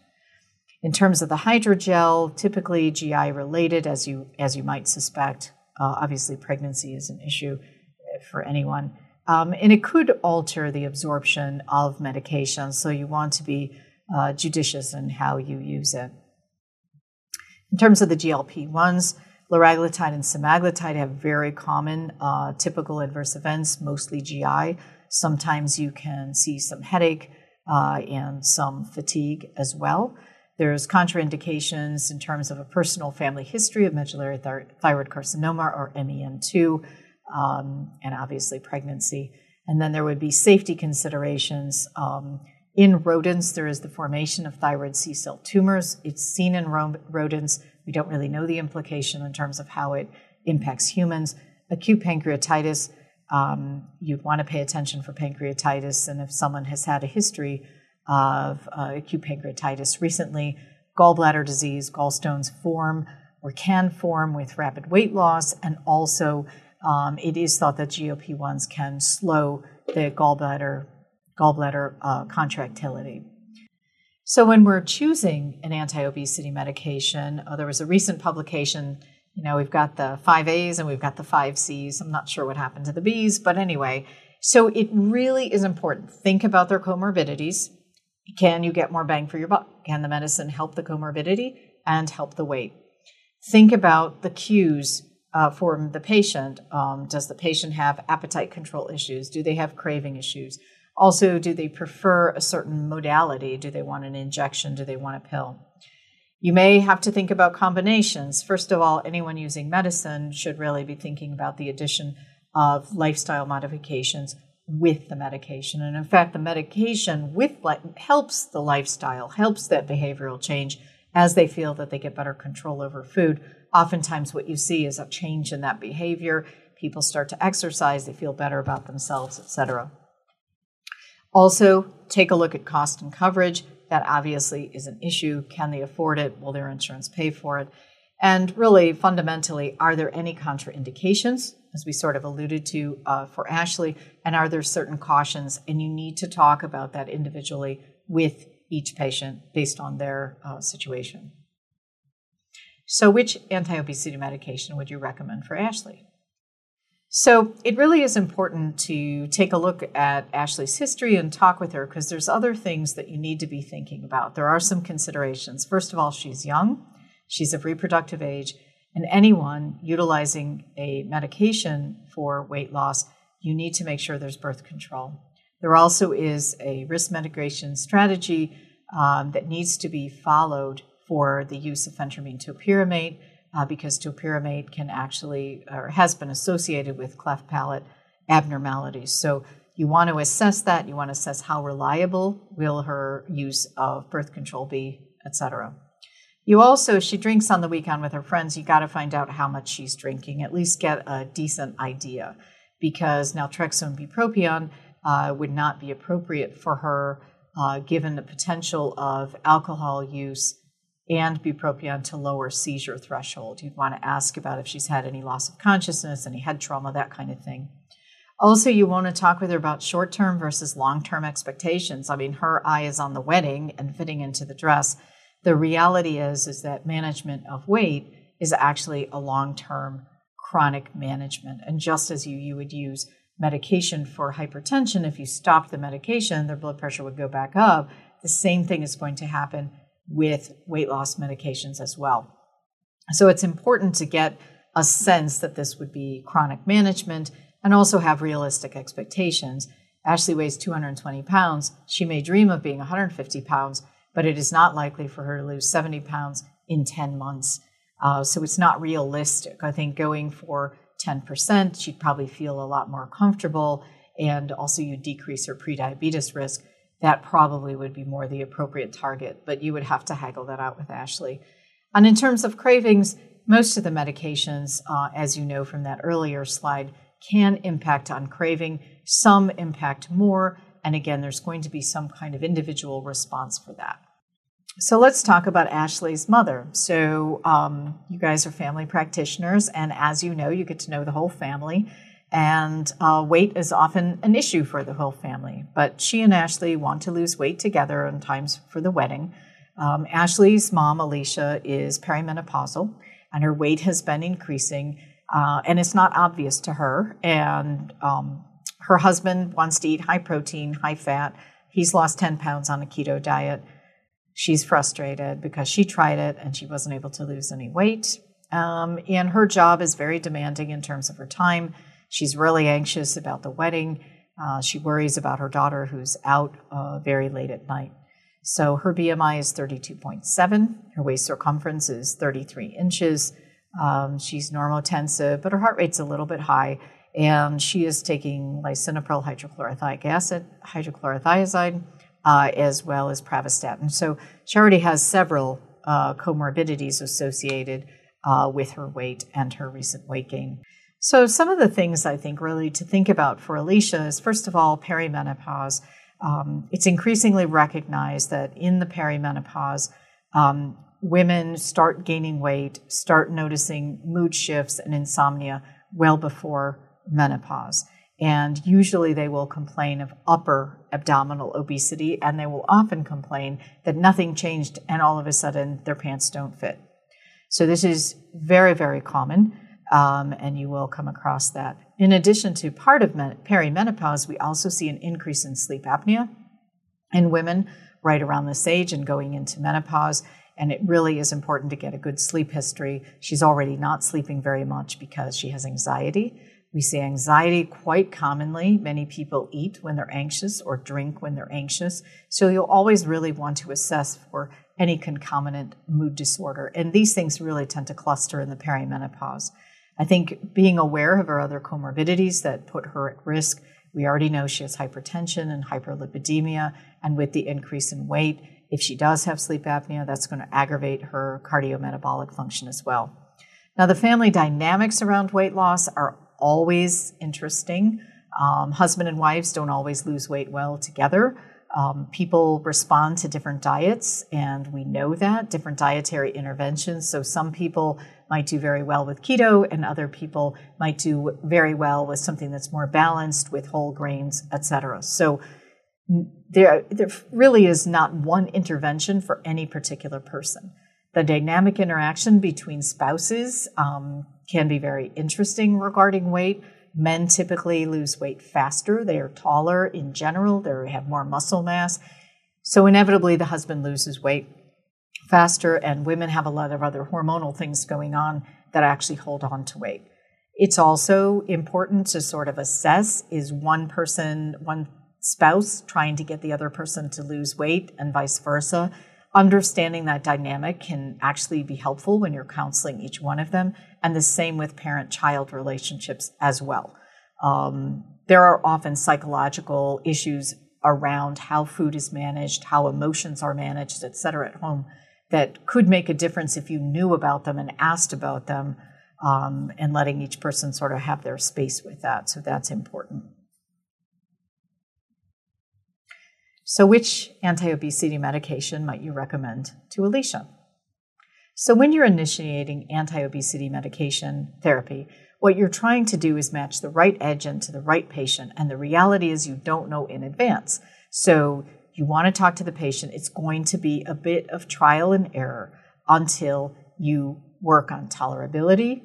In terms of the hydrogel, typically GI related, as you as you might suspect. Uh, obviously, pregnancy is an issue for anyone, um, and it could alter the absorption of medication. So you want to be uh, judicious in how you use it. In terms of the GLP ones, liraglutide and semaglutide have very common uh, typical adverse events, mostly GI. Sometimes you can see some headache uh, and some fatigue as well. There's contraindications in terms of a personal family history of medullary thyroid carcinoma or MEN2, um, and obviously pregnancy. And then there would be safety considerations. Um, in rodents, there is the formation of thyroid C cell tumors. It's seen in rodents. We don't really know the implication in terms of how it impacts humans. Acute pancreatitis, um, you'd want to pay attention for pancreatitis, and if someone has had a history of uh, acute pancreatitis recently. Gallbladder disease, gallstones form or can form with rapid weight loss, and also um, it is thought that GLP 1s can slow the gallbladder, gallbladder uh, contractility. So, when we're choosing an anti obesity medication, uh, there was a recent publication. You know, we've got the five A's and we've got the five C's. I'm not sure what happened to the B's, but anyway. So, it really is important. Think about their comorbidities can you get more bang for your buck? Can the medicine help the comorbidity and help the weight? Think about the cues uh, for the patient. Um, does the patient have appetite control issues? Do they have craving issues? Also, do they prefer a certain modality? Do they want an injection? Do they want a pill? You may have to think about combinations. First of all, anyone using medicine should really be thinking about the addition of lifestyle modifications with the medication. And in fact, the medication with helps the lifestyle, helps that behavioral change as they feel that they get better control over food. Oftentimes, what you see is a change in that behavior. People start to exercise, they feel better about themselves, etc. Also, take a look at cost and coverage. That obviously is an issue. Can they afford it? Will their insurance pay for it? And really, fundamentally, are there any contraindications, as we sort of alluded to uh, for Ashley? And are there certain cautions? And you need to talk about that individually with each patient based on their uh, situation. So, which anti obesity medication would you recommend for Ashley? So, it really is important to take a look at Ashley's history and talk with her because there's other things that you need to be thinking about. There are some considerations. First of all, she's young, she's of reproductive age, and anyone utilizing a medication for weight loss, you need to make sure there's birth control. There also is a risk mitigation strategy um, that needs to be followed for the use of phentermine topiramate uh, because topiramate can actually or has been associated with cleft palate abnormalities. So you want to assess that. You want to assess how reliable will her use of birth control be, etc. You also, if she drinks on the weekend with her friends, you got to find out how much she's drinking. At least get a decent idea, because naltrexone bupropion uh, would not be appropriate for her, uh, given the potential of alcohol use and bupropion to lower seizure threshold. You'd want to ask about if she's had any loss of consciousness, any head trauma, that kind of thing. Also, you want to talk with her about short term versus long term expectations. I mean, her eye is on the wedding and fitting into the dress. The reality is, is that management of weight is actually a long term chronic management. And just as you, you would use medication for hypertension, if you stopped the medication, their blood pressure would go back up. The same thing is going to happen with weight loss medications as well. So it's important to get a sense that this would be chronic management and also have realistic expectations. Ashley weighs 220 pounds. She may dream of being 150 pounds, but it is not likely for her to lose 70 pounds in 10 months. Uh, so it's not realistic. I think going for 10%, she'd probably feel a lot more comfortable. And also, you decrease her prediabetes risk. That probably would be more the appropriate target, but you would have to haggle that out with Ashley. And in terms of cravings, most of the medications, uh, as you know from that earlier slide, can impact on craving. Some impact more. And again, there's going to be some kind of individual response for that. So let's talk about Ashley's mother. So um, you guys are family practitioners, and as you know, you get to know the whole family. And uh, weight is often an issue for the whole family. But she and Ashley want to lose weight together in times for the wedding. Um, Ashley's mom, Alicia, is perimenopausal, and her weight has been increasing, uh, and it's not obvious to her. And um, her husband wants to eat high protein, high fat. He's lost 10 pounds on a keto diet. She's frustrated because she tried it and she wasn't able to lose any weight. Um, and her job is very demanding in terms of her time. She's really anxious about the wedding. Uh, she worries about her daughter who's out uh, very late at night. So her BMI is 32.7. Her waist circumference is 33 inches. Um, she's normotensive, but her heart rate's a little bit high. And she is taking lisinopril hydrochlorothiac acid, hydrochlorothiazide, uh, as well as pravastatin. So she already has several uh, comorbidities associated uh, with her weight and her recent weight gain. So, some of the things I think really to think about for Alicia is first of all, perimenopause. Um, it's increasingly recognized that in the perimenopause, um, women start gaining weight, start noticing mood shifts and insomnia well before menopause. And usually they will complain of upper abdominal obesity, and they will often complain that nothing changed and all of a sudden their pants don't fit. So, this is very, very common, um, and you will come across that. In addition to part of perimenopause, we also see an increase in sleep apnea in women right around this age and going into menopause. And it really is important to get a good sleep history. She's already not sleeping very much because she has anxiety. We see anxiety quite commonly. Many people eat when they're anxious or drink when they're anxious. So you'll always really want to assess for any concomitant mood disorder. And these things really tend to cluster in the perimenopause. I think being aware of her other comorbidities that put her at risk, we already know she has hypertension and hyperlipidemia. And with the increase in weight, if she does have sleep apnea, that's going to aggravate her cardiometabolic function as well. Now, the family dynamics around weight loss are always interesting. Um, husband and wives don't always lose weight well together. Um, people respond to different diets, and we know that different dietary interventions. So, some people might do very well with keto, and other people might do very well with something that's more balanced with whole grains, etc. So, there, there really is not one intervention for any particular person. The dynamic interaction between spouses um, can be very interesting regarding weight. Men typically lose weight faster. They are taller in general. They have more muscle mass. So inevitably, the husband loses weight faster, and women have a lot of other hormonal things going on that actually hold on to weight. It's also important to sort of assess is one person, one spouse trying to get the other person to lose weight and vice versa. Understanding that dynamic can actually be helpful when you're counseling each one of them, and the same with parent child relationships as well. Um, there are often psychological issues around how food is managed, how emotions are managed, et cetera, at home that could make a difference if you knew about them and asked about them, um, and letting each person sort of have their space with that. So that's important. So, which anti obesity medication might you recommend to Alicia? So, when you're initiating anti obesity medication therapy, what you're trying to do is match the right agent to the right patient. And the reality is, you don't know in advance. So, you want to talk to the patient. It's going to be a bit of trial and error until you work on tolerability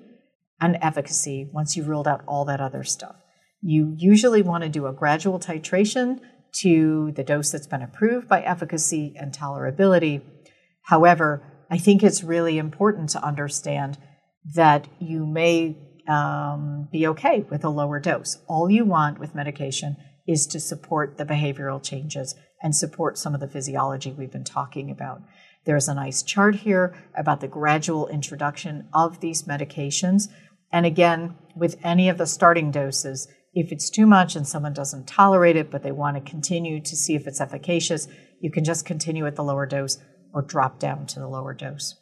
and efficacy once you've ruled out all that other stuff. You usually want to do a gradual titration to the dose that's been approved by efficacy and tolerability. However, I think it's really important to understand that you may um, be okay with a lower dose. All you want with medication is to support the behavioral changes and support some of the physiology we've been talking about. There's a nice chart here about the gradual introduction of these medications. And again, with any of the starting doses, if it's too much and someone doesn't tolerate it, but they want to continue to see if it's efficacious, you can just continue at the lower dose or drop down to the lower dose.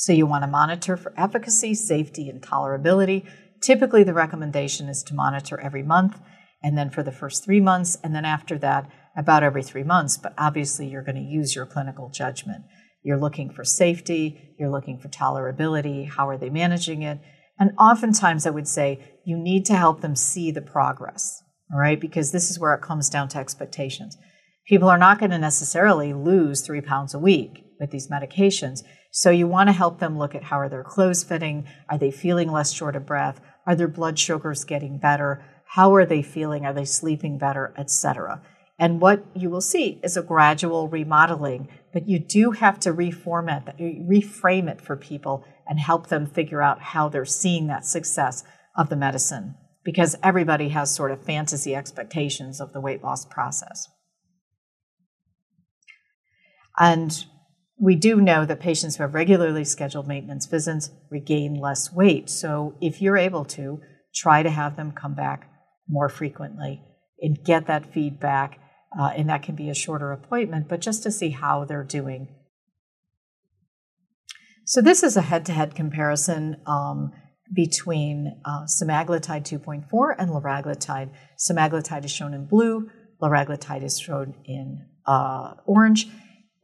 So you want to monitor for efficacy, safety, and tolerability. Typically, the recommendation is to monitor every month, and then for the first three months, and then after that, about every three months. But obviously, you're going to use your clinical judgment. You're looking for safety, you're looking for tolerability, how are they managing it? And oftentimes, I would say you need to help them see the progress, all right? Because this is where it comes down to expectations. People are not going to necessarily lose three pounds a week with these medications. So you want to help them look at how are their clothes fitting? Are they feeling less short of breath? Are their blood sugars getting better? How are they feeling? Are they sleeping better, etc. And what you will see is a gradual remodeling, but you do have to reformat, reframe it for people and help them figure out how they're seeing that success of the medicine because everybody has sort of fantasy expectations of the weight loss process. And we do know that patients who have regularly scheduled maintenance visits regain less weight. So if you're able to, try to have them come back more frequently and get that feedback. Uh, and that can be a shorter appointment, but just to see how they're doing. So this is a head-to-head comparison um, between uh, semaglutide 2.4 and liraglutide. Semaglutide is shown in blue, liraglutide is shown in uh, orange.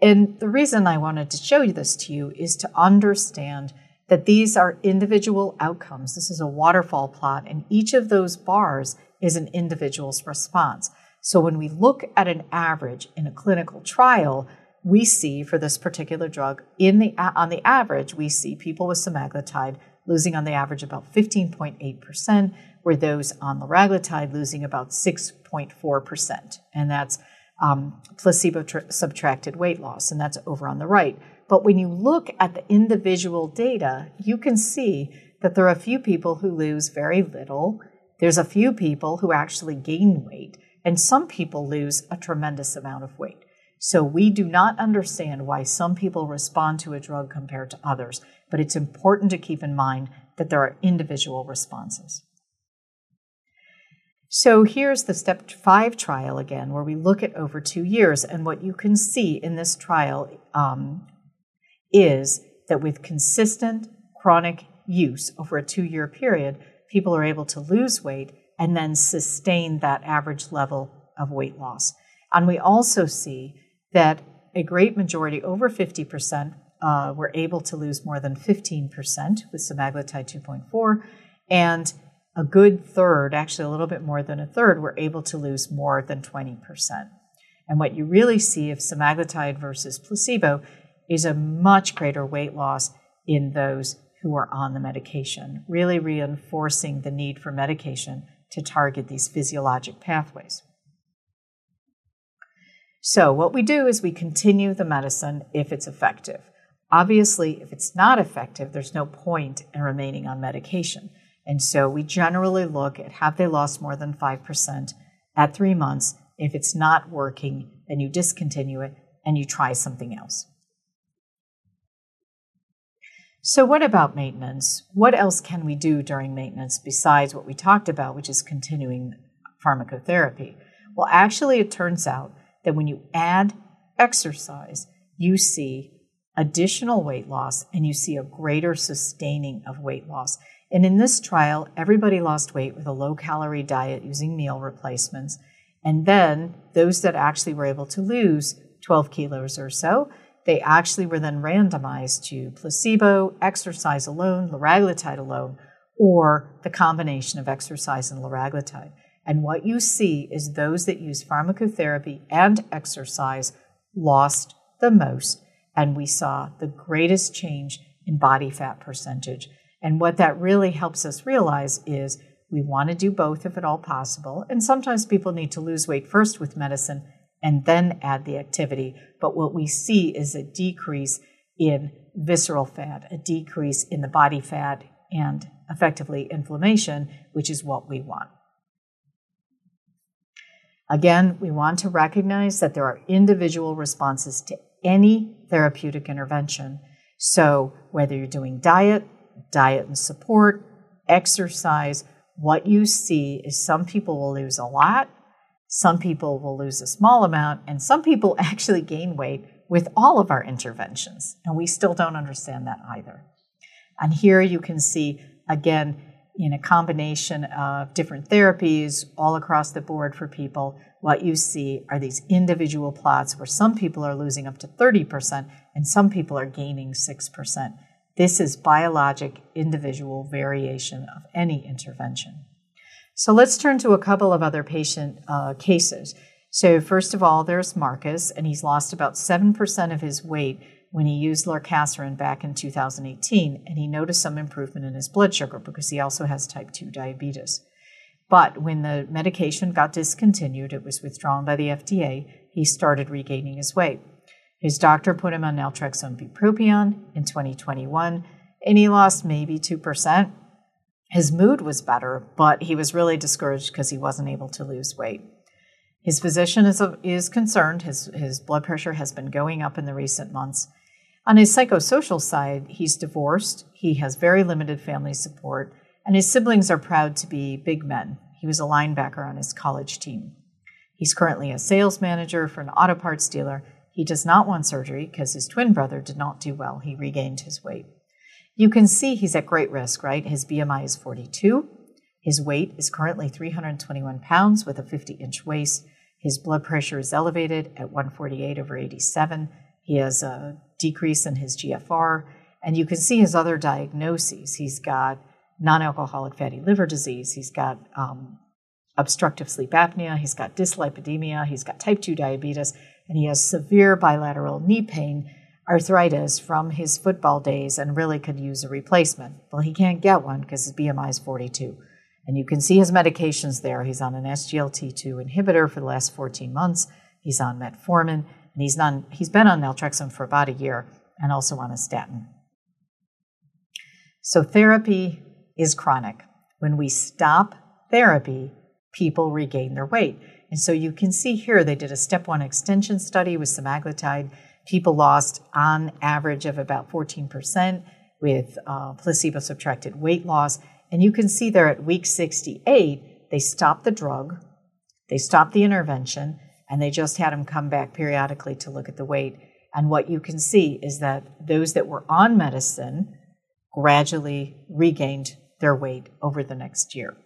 And the reason I wanted to show you this to you is to understand that these are individual outcomes. This is a waterfall plot, and each of those bars is an individual's response. So when we look at an average in a clinical trial, we see for this particular drug in the on the average we see people with semaglutide losing on the average about 15.8%, where those on liraglutide losing about 6.4%. And that's um, placebo tr- subtracted weight loss, and that's over on the right. But when you look at the individual data, you can see that there are a few people who lose very little. There's a few people who actually gain weight, and some people lose a tremendous amount of weight. So we do not understand why some people respond to a drug compared to others, but it's important to keep in mind that there are individual responses. So here's the step five trial again, where we look at over two years. And what you can see in this trial um, is that with consistent chronic use over a two year period, people are able to lose weight and then sustain that average level of weight loss. And we also see that a great majority, over 50%, uh, were able to lose more than 15% with semaglutide 2.4, and a good third, actually a little bit more than a third, were able to lose more than 20%. And what you really see of semaglutide versus placebo is a much greater weight loss in those who are on the medication, really reinforcing the need for medication to target these physiologic pathways. So, what we do is we continue the medicine if it's effective. Obviously, if it's not effective, there's no point in remaining on medication. And so we generally look at have they lost more than 5% at three months. If it's not working, then you discontinue it and you try something else. So, what about maintenance? What else can we do during maintenance besides what we talked about, which is continuing pharmacotherapy? Well, actually, it turns out that when you add exercise, you see additional weight loss and you see a greater sustaining of weight loss. And in this trial, everybody lost weight with a low calorie diet using meal replacements. And then those that actually were able to lose 12 kilos or so, they actually were then randomized to placebo, exercise alone, liraglutide alone, or the combination of exercise and liraglutide. And what you see is those that use pharmacotherapy and exercise lost the most, and we saw the greatest change in body fat percentage. And what that really helps us realize is we want to do both if at all possible. And sometimes people need to lose weight first with medicine and then add the activity. But what we see is a decrease in visceral fat, a decrease in the body fat, and effectively inflammation, which is what we want. Again, we want to recognize that there are individual responses to any therapeutic intervention. So, whether you're doing diet, diet and support, exercise, what you see is some people will lose a lot, some people will lose a small amount, and some people actually gain weight with all of our interventions. And we still don't understand that either. And here you can see, again, in a combination of different therapies all across the board for people, what you see are these individual plots where some people are losing up to 30% and some people are gaining 6%. This is biologic individual variation of any intervention. So let's turn to a couple of other patient uh, cases. So, first of all, there's Marcus, and he's lost about 7% of his weight when he used lorcaserin back in 2018, and he noticed some improvement in his blood sugar because he also has type 2 diabetes. But when the medication got discontinued, it was withdrawn by the FDA, he started regaining his weight. His doctor put him on naltrexone bupropion in 2021, and he lost maybe 2%. His mood was better, but he was really discouraged because he wasn't able to lose weight. His physician is, is concerned. His, his blood pressure has been going up in the recent months. On his psychosocial side, he's divorced, he has very limited family support, and his siblings are proud to be big men. He was a linebacker on his college team. He's currently a sales manager for an auto parts dealer. He does not want surgery because his twin brother did not do well. He regained his weight. You can see he's at great risk, right? His BMI is 42. His weight is currently 321 pounds with a 50 inch waist. His blood pressure is elevated at 148 over 87. He has a decrease in his GFR. And you can see his other diagnoses. He's got non alcoholic fatty liver disease. He's got um, obstructive sleep apnea. He's got dyslipidemia. He's got type 2 diabetes. And he has severe bilateral knee pain arthritis from his football days and really could use a replacement. Well, he can't get one because his BMI is 42. And you can see his medications there. He's on an SGLT2 inhibitor for the last 14 months. He's on metformin, and he's, on, he's been on naltrexone for about a year and also on a statin. So therapy is chronic. When we stop therapy, people regain their weight. And so you can see here they did a step one extension study with semaglutide people lost on average of about 14% with uh, placebo subtracted weight loss. And you can see there at week 68, they stopped the drug, they stopped the intervention, and they just had them come back periodically to look at the weight. And what you can see is that those that were on medicine gradually regained their weight over the next year.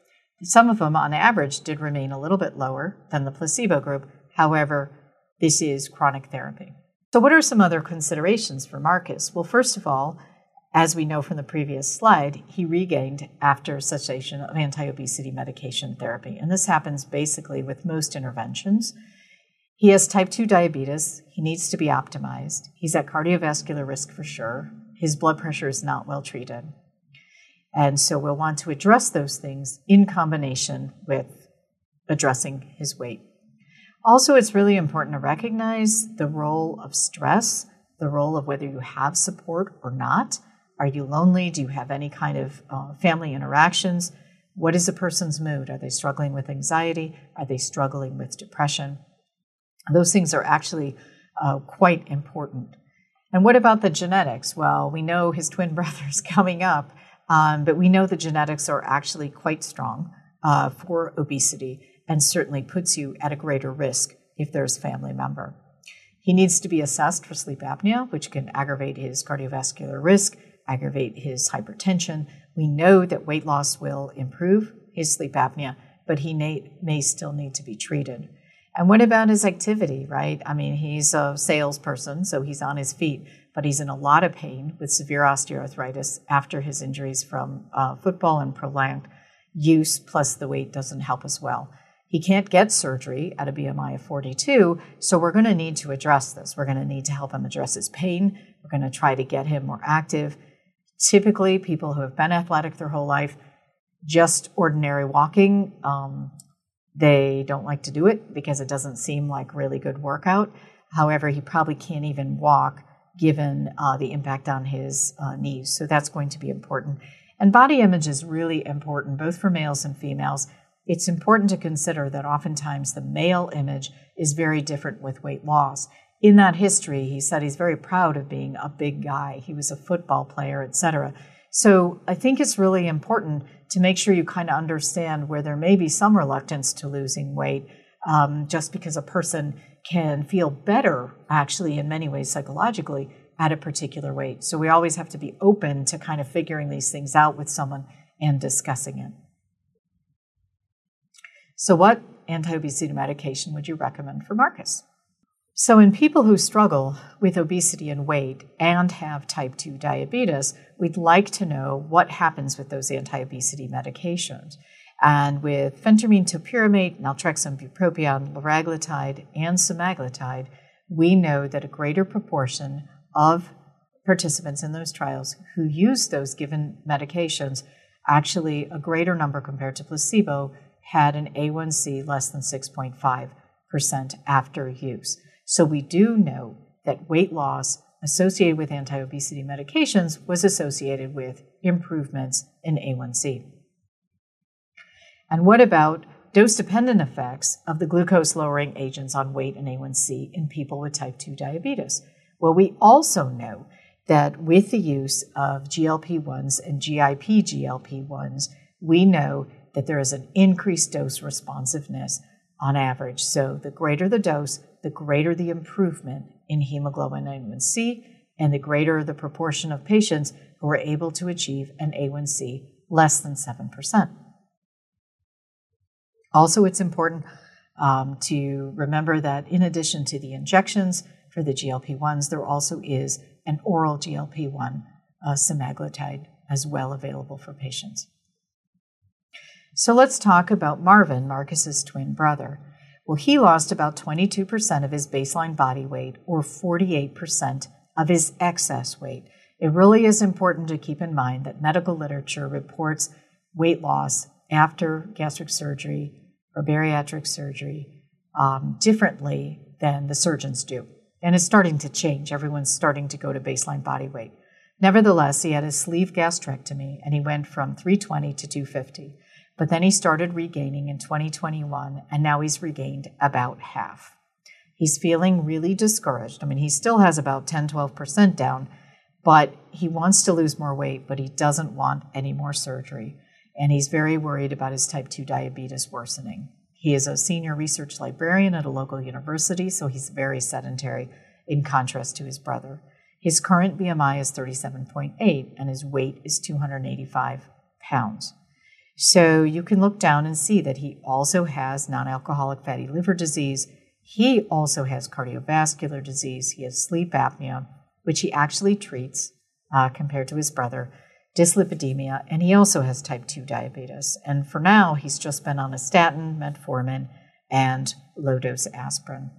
Some of them, on average, did remain a little bit lower than the placebo group. However, this is chronic therapy. So, what are some other considerations for Marcus? Well, first of all, as we know from the previous slide, he regained after cessation of anti obesity medication therapy. And this happens basically with most interventions. He has type 2 diabetes. He needs to be optimized. He's at cardiovascular risk for sure. His blood pressure is not well treated. And so we'll want to address those things in combination with addressing his weight. Also, it's really important to recognize the role of stress, the role of whether you have support or not. Are you lonely? Do you have any kind of uh, family interactions? What is a person's mood? Are they struggling with anxiety? Are they struggling with depression? Those things are actually uh, quite important. And what about the genetics? Well, we know his twin brother is coming up, um, but we know the genetics are actually quite strong uh, for obesity and certainly puts you at a greater risk if there's a family member. He needs to be assessed for sleep apnea, which can aggravate his cardiovascular risk, aggravate his hypertension. We know that weight loss will improve his sleep apnea, but he may, may still need to be treated. And what about his activity, right? I mean, he's a salesperson, so he's on his feet, but he's in a lot of pain with severe osteoarthritis after his injuries from uh, football and prolonged use, plus the weight doesn't help as well. He can't get surgery at a BMI of 42, so we're going to need to address this. We're going to need to help him address his pain. We're going to try to get him more active. Typically, people who have been athletic their whole life, just ordinary walking, um, they don't like to do it because it doesn't seem like really good workout. However, he probably can't even walk given uh, the impact on his uh, knees. So that's going to be important. And body image is really important, both for males and females it's important to consider that oftentimes the male image is very different with weight loss. In that history, he said he's very proud of being a big guy. He was a football player, etc. So I think it's really important to make sure you kind of understand where there may be some reluctance to losing weight, um, just because a person can feel better, actually, in many ways psychologically, at a particular weight. So we always have to be open to kind of figuring these things out with someone and discussing it. So, what anti obesity medication would you recommend for Marcus? So, in people who struggle with obesity and weight and have type 2 diabetes, we'd like to know what happens with those anti obesity medications. And with phentermine topiramate, naltrexone bupropion, liraglutide, and semaglutide, we know that a greater proportion of participants in those trials who used those given medications, actually a greater number compared to placebo, had an A1C less than 6.5% after use. So we do know that weight loss associated with anti obesity medications was associated with improvements in A1C. And what about dose dependent effects of the glucose lowering agents on weight and A1C in people with type 2 diabetes? Well, we also know that with the use of GLP 1s and GIP GLP 1s, we know that there is an increased dose responsiveness on average. So the greater the dose, the greater the improvement in hemoglobin A1C, and the greater the proportion of patients who are able to achieve an A1C less than 7%. Also, it's important um, to remember that in addition to the injections for the GLP 1s, there also is an oral GLP 1 uh, semaglutide as well available for patients. So let's talk about Marvin, Marcus's twin brother. Well, he lost about 22% of his baseline body weight or 48% of his excess weight. It really is important to keep in mind that medical literature reports weight loss after gastric surgery or bariatric surgery um, differently than the surgeons do. And it's starting to change. Everyone's starting to go to baseline body weight. Nevertheless, he had a sleeve gastrectomy and he went from 320 to 250. But then he started regaining in 2021, and now he's regained about half. He's feeling really discouraged. I mean, he still has about 10, 12% down, but he wants to lose more weight, but he doesn't want any more surgery. And he's very worried about his type 2 diabetes worsening. He is a senior research librarian at a local university, so he's very sedentary in contrast to his brother. His current BMI is 37.8 and his weight is 285 pounds. So you can look down and see that he also has non alcoholic fatty liver disease. He also has cardiovascular disease. He has sleep apnea, which he actually treats uh, compared to his brother, dyslipidemia, and he also has type 2 diabetes. And for now, he's just been on a statin, metformin, and low dose aspirin.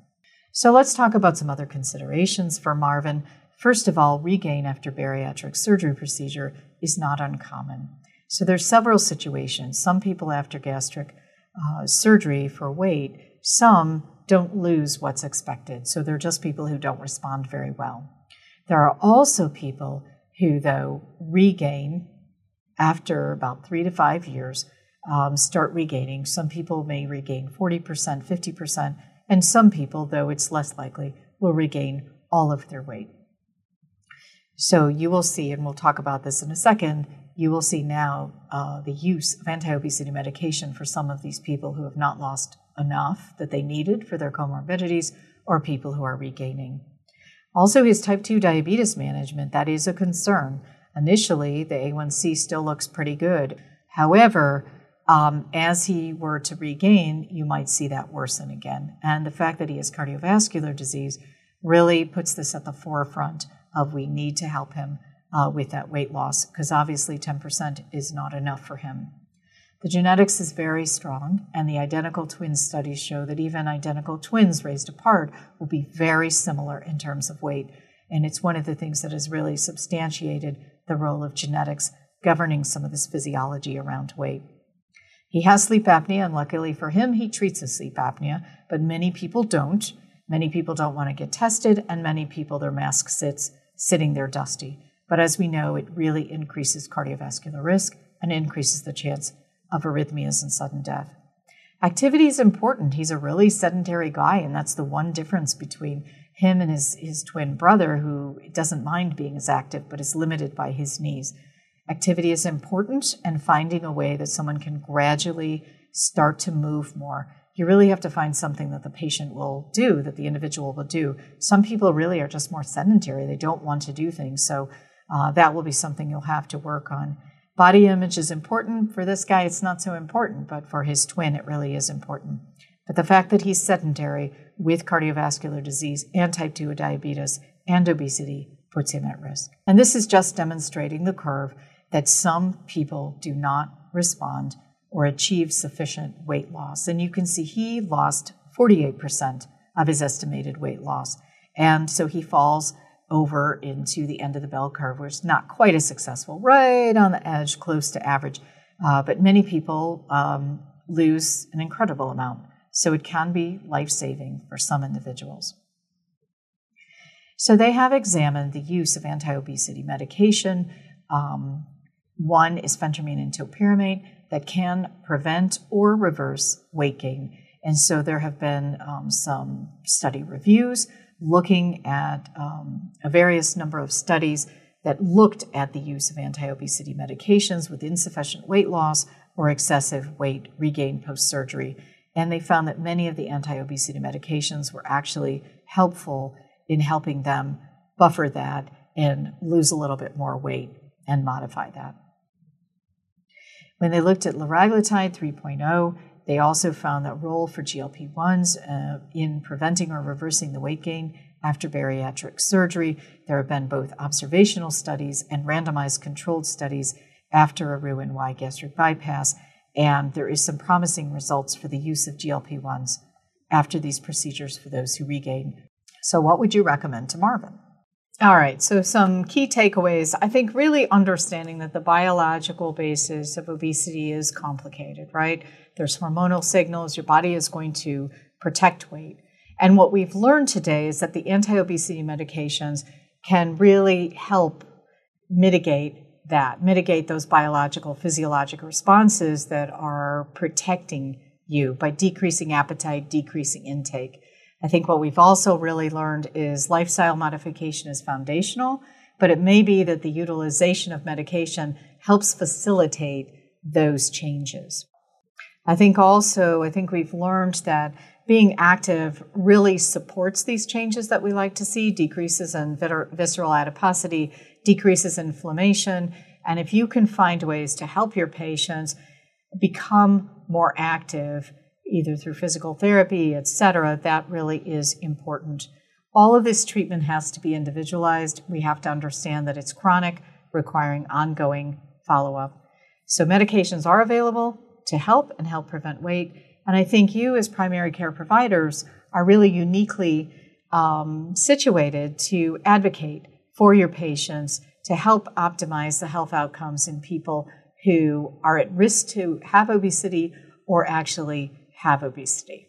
So let's talk about some other considerations for Marvin. First of all, regain after bariatric surgery procedure is not uncommon. So there's several situations. Some people after gastric uh, surgery for weight, some don't lose what's expected. So they're just people who don't respond very well. There are also people who, though, regain after about three to five years, um, start regaining. Some people may regain 40%, 50%, and some people, though it's less likely, will regain all of their weight. So you will see, and we'll talk about this in a second, you will see now uh, the use of anti obesity medication for some of these people who have not lost enough that they needed for their comorbidities or people who are regaining. Also, his type 2 diabetes management, that is a concern. Initially, the A1C still looks pretty good. However, um, as he were to regain, you might see that worsen again. And the fact that he has cardiovascular disease really puts this at the forefront of we need to help him uh, with that weight loss because obviously 10% is not enough for him. The genetics is very strong, and the identical twin studies show that even identical twins raised apart will be very similar in terms of weight. And it's one of the things that has really substantiated the role of genetics governing some of this physiology around weight. He has sleep apnea, and luckily for him, he treats his sleep apnea, but many people don't. Many people don't want to get tested, and many people, their mask sits sitting there dusty. But as we know, it really increases cardiovascular risk and increases the chance of arrhythmias and sudden death. Activity is important. He's a really sedentary guy, and that's the one difference between him and his, his twin brother, who doesn't mind being as active but is limited by his knees. Activity is important, and finding a way that someone can gradually start to move more. You really have to find something that the patient will do, that the individual will do. Some people really are just more sedentary, they don't want to do things. So uh, that will be something you'll have to work on. Body image is important. For this guy, it's not so important, but for his twin, it really is important. But the fact that he's sedentary with cardiovascular disease and type 2 diabetes and obesity puts him at risk. And this is just demonstrating the curve that some people do not respond or achieve sufficient weight loss. And you can see he lost 48% of his estimated weight loss. And so he falls over into the end of the bell curve, where it's not quite as successful, right on the edge, close to average. Uh, but many people um, lose an incredible amount. So it can be life saving for some individuals. So they have examined the use of anti obesity medication. Um, one is phentermine and topiramate that can prevent or reverse weight gain. And so there have been um, some study reviews looking at um, a various number of studies that looked at the use of anti obesity medications with insufficient weight loss or excessive weight regain post surgery. And they found that many of the anti obesity medications were actually helpful in helping them buffer that and lose a little bit more weight and modify that. When they looked at liraglutide 3.0, they also found that role for GLP 1s uh, in preventing or reversing the weight gain after bariatric surgery. There have been both observational studies and randomized controlled studies after a Roux-en-Y gastric bypass, and there is some promising results for the use of GLP 1s after these procedures for those who regain. So, what would you recommend to Marvin? All right, so some key takeaways. I think really understanding that the biological basis of obesity is complicated, right? There's hormonal signals, your body is going to protect weight. And what we've learned today is that the anti obesity medications can really help mitigate that, mitigate those biological, physiologic responses that are protecting you by decreasing appetite, decreasing intake. I think what we've also really learned is lifestyle modification is foundational, but it may be that the utilization of medication helps facilitate those changes. I think also, I think we've learned that being active really supports these changes that we like to see decreases in visceral adiposity, decreases in inflammation. And if you can find ways to help your patients become more active, either through physical therapy, etc., that really is important. All of this treatment has to be individualized. We have to understand that it's chronic, requiring ongoing follow up. So, medications are available to help and help prevent weight. And I think you, as primary care providers, are really uniquely um, situated to advocate for your patients to help optimize the health outcomes in people who are at risk to have obesity or actually have obesity.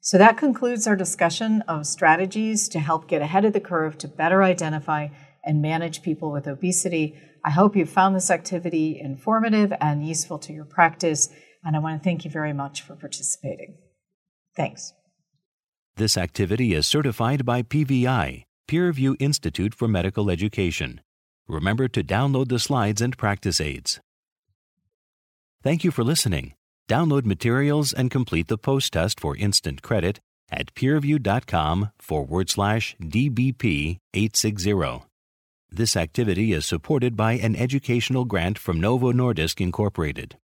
So that concludes our discussion of strategies to help get ahead of the curve to better identify and manage people with obesity. I hope you found this activity informative and useful to your practice, and I want to thank you very much for participating. Thanks. This activity is certified by PVI, PeerView Institute for Medical Education. Remember to download the slides and practice aids. Thank you for listening. Download materials and complete the post test for instant credit at peerview.com forward slash DBP 860. This activity is supported by an educational grant from Novo Nordisk Incorporated.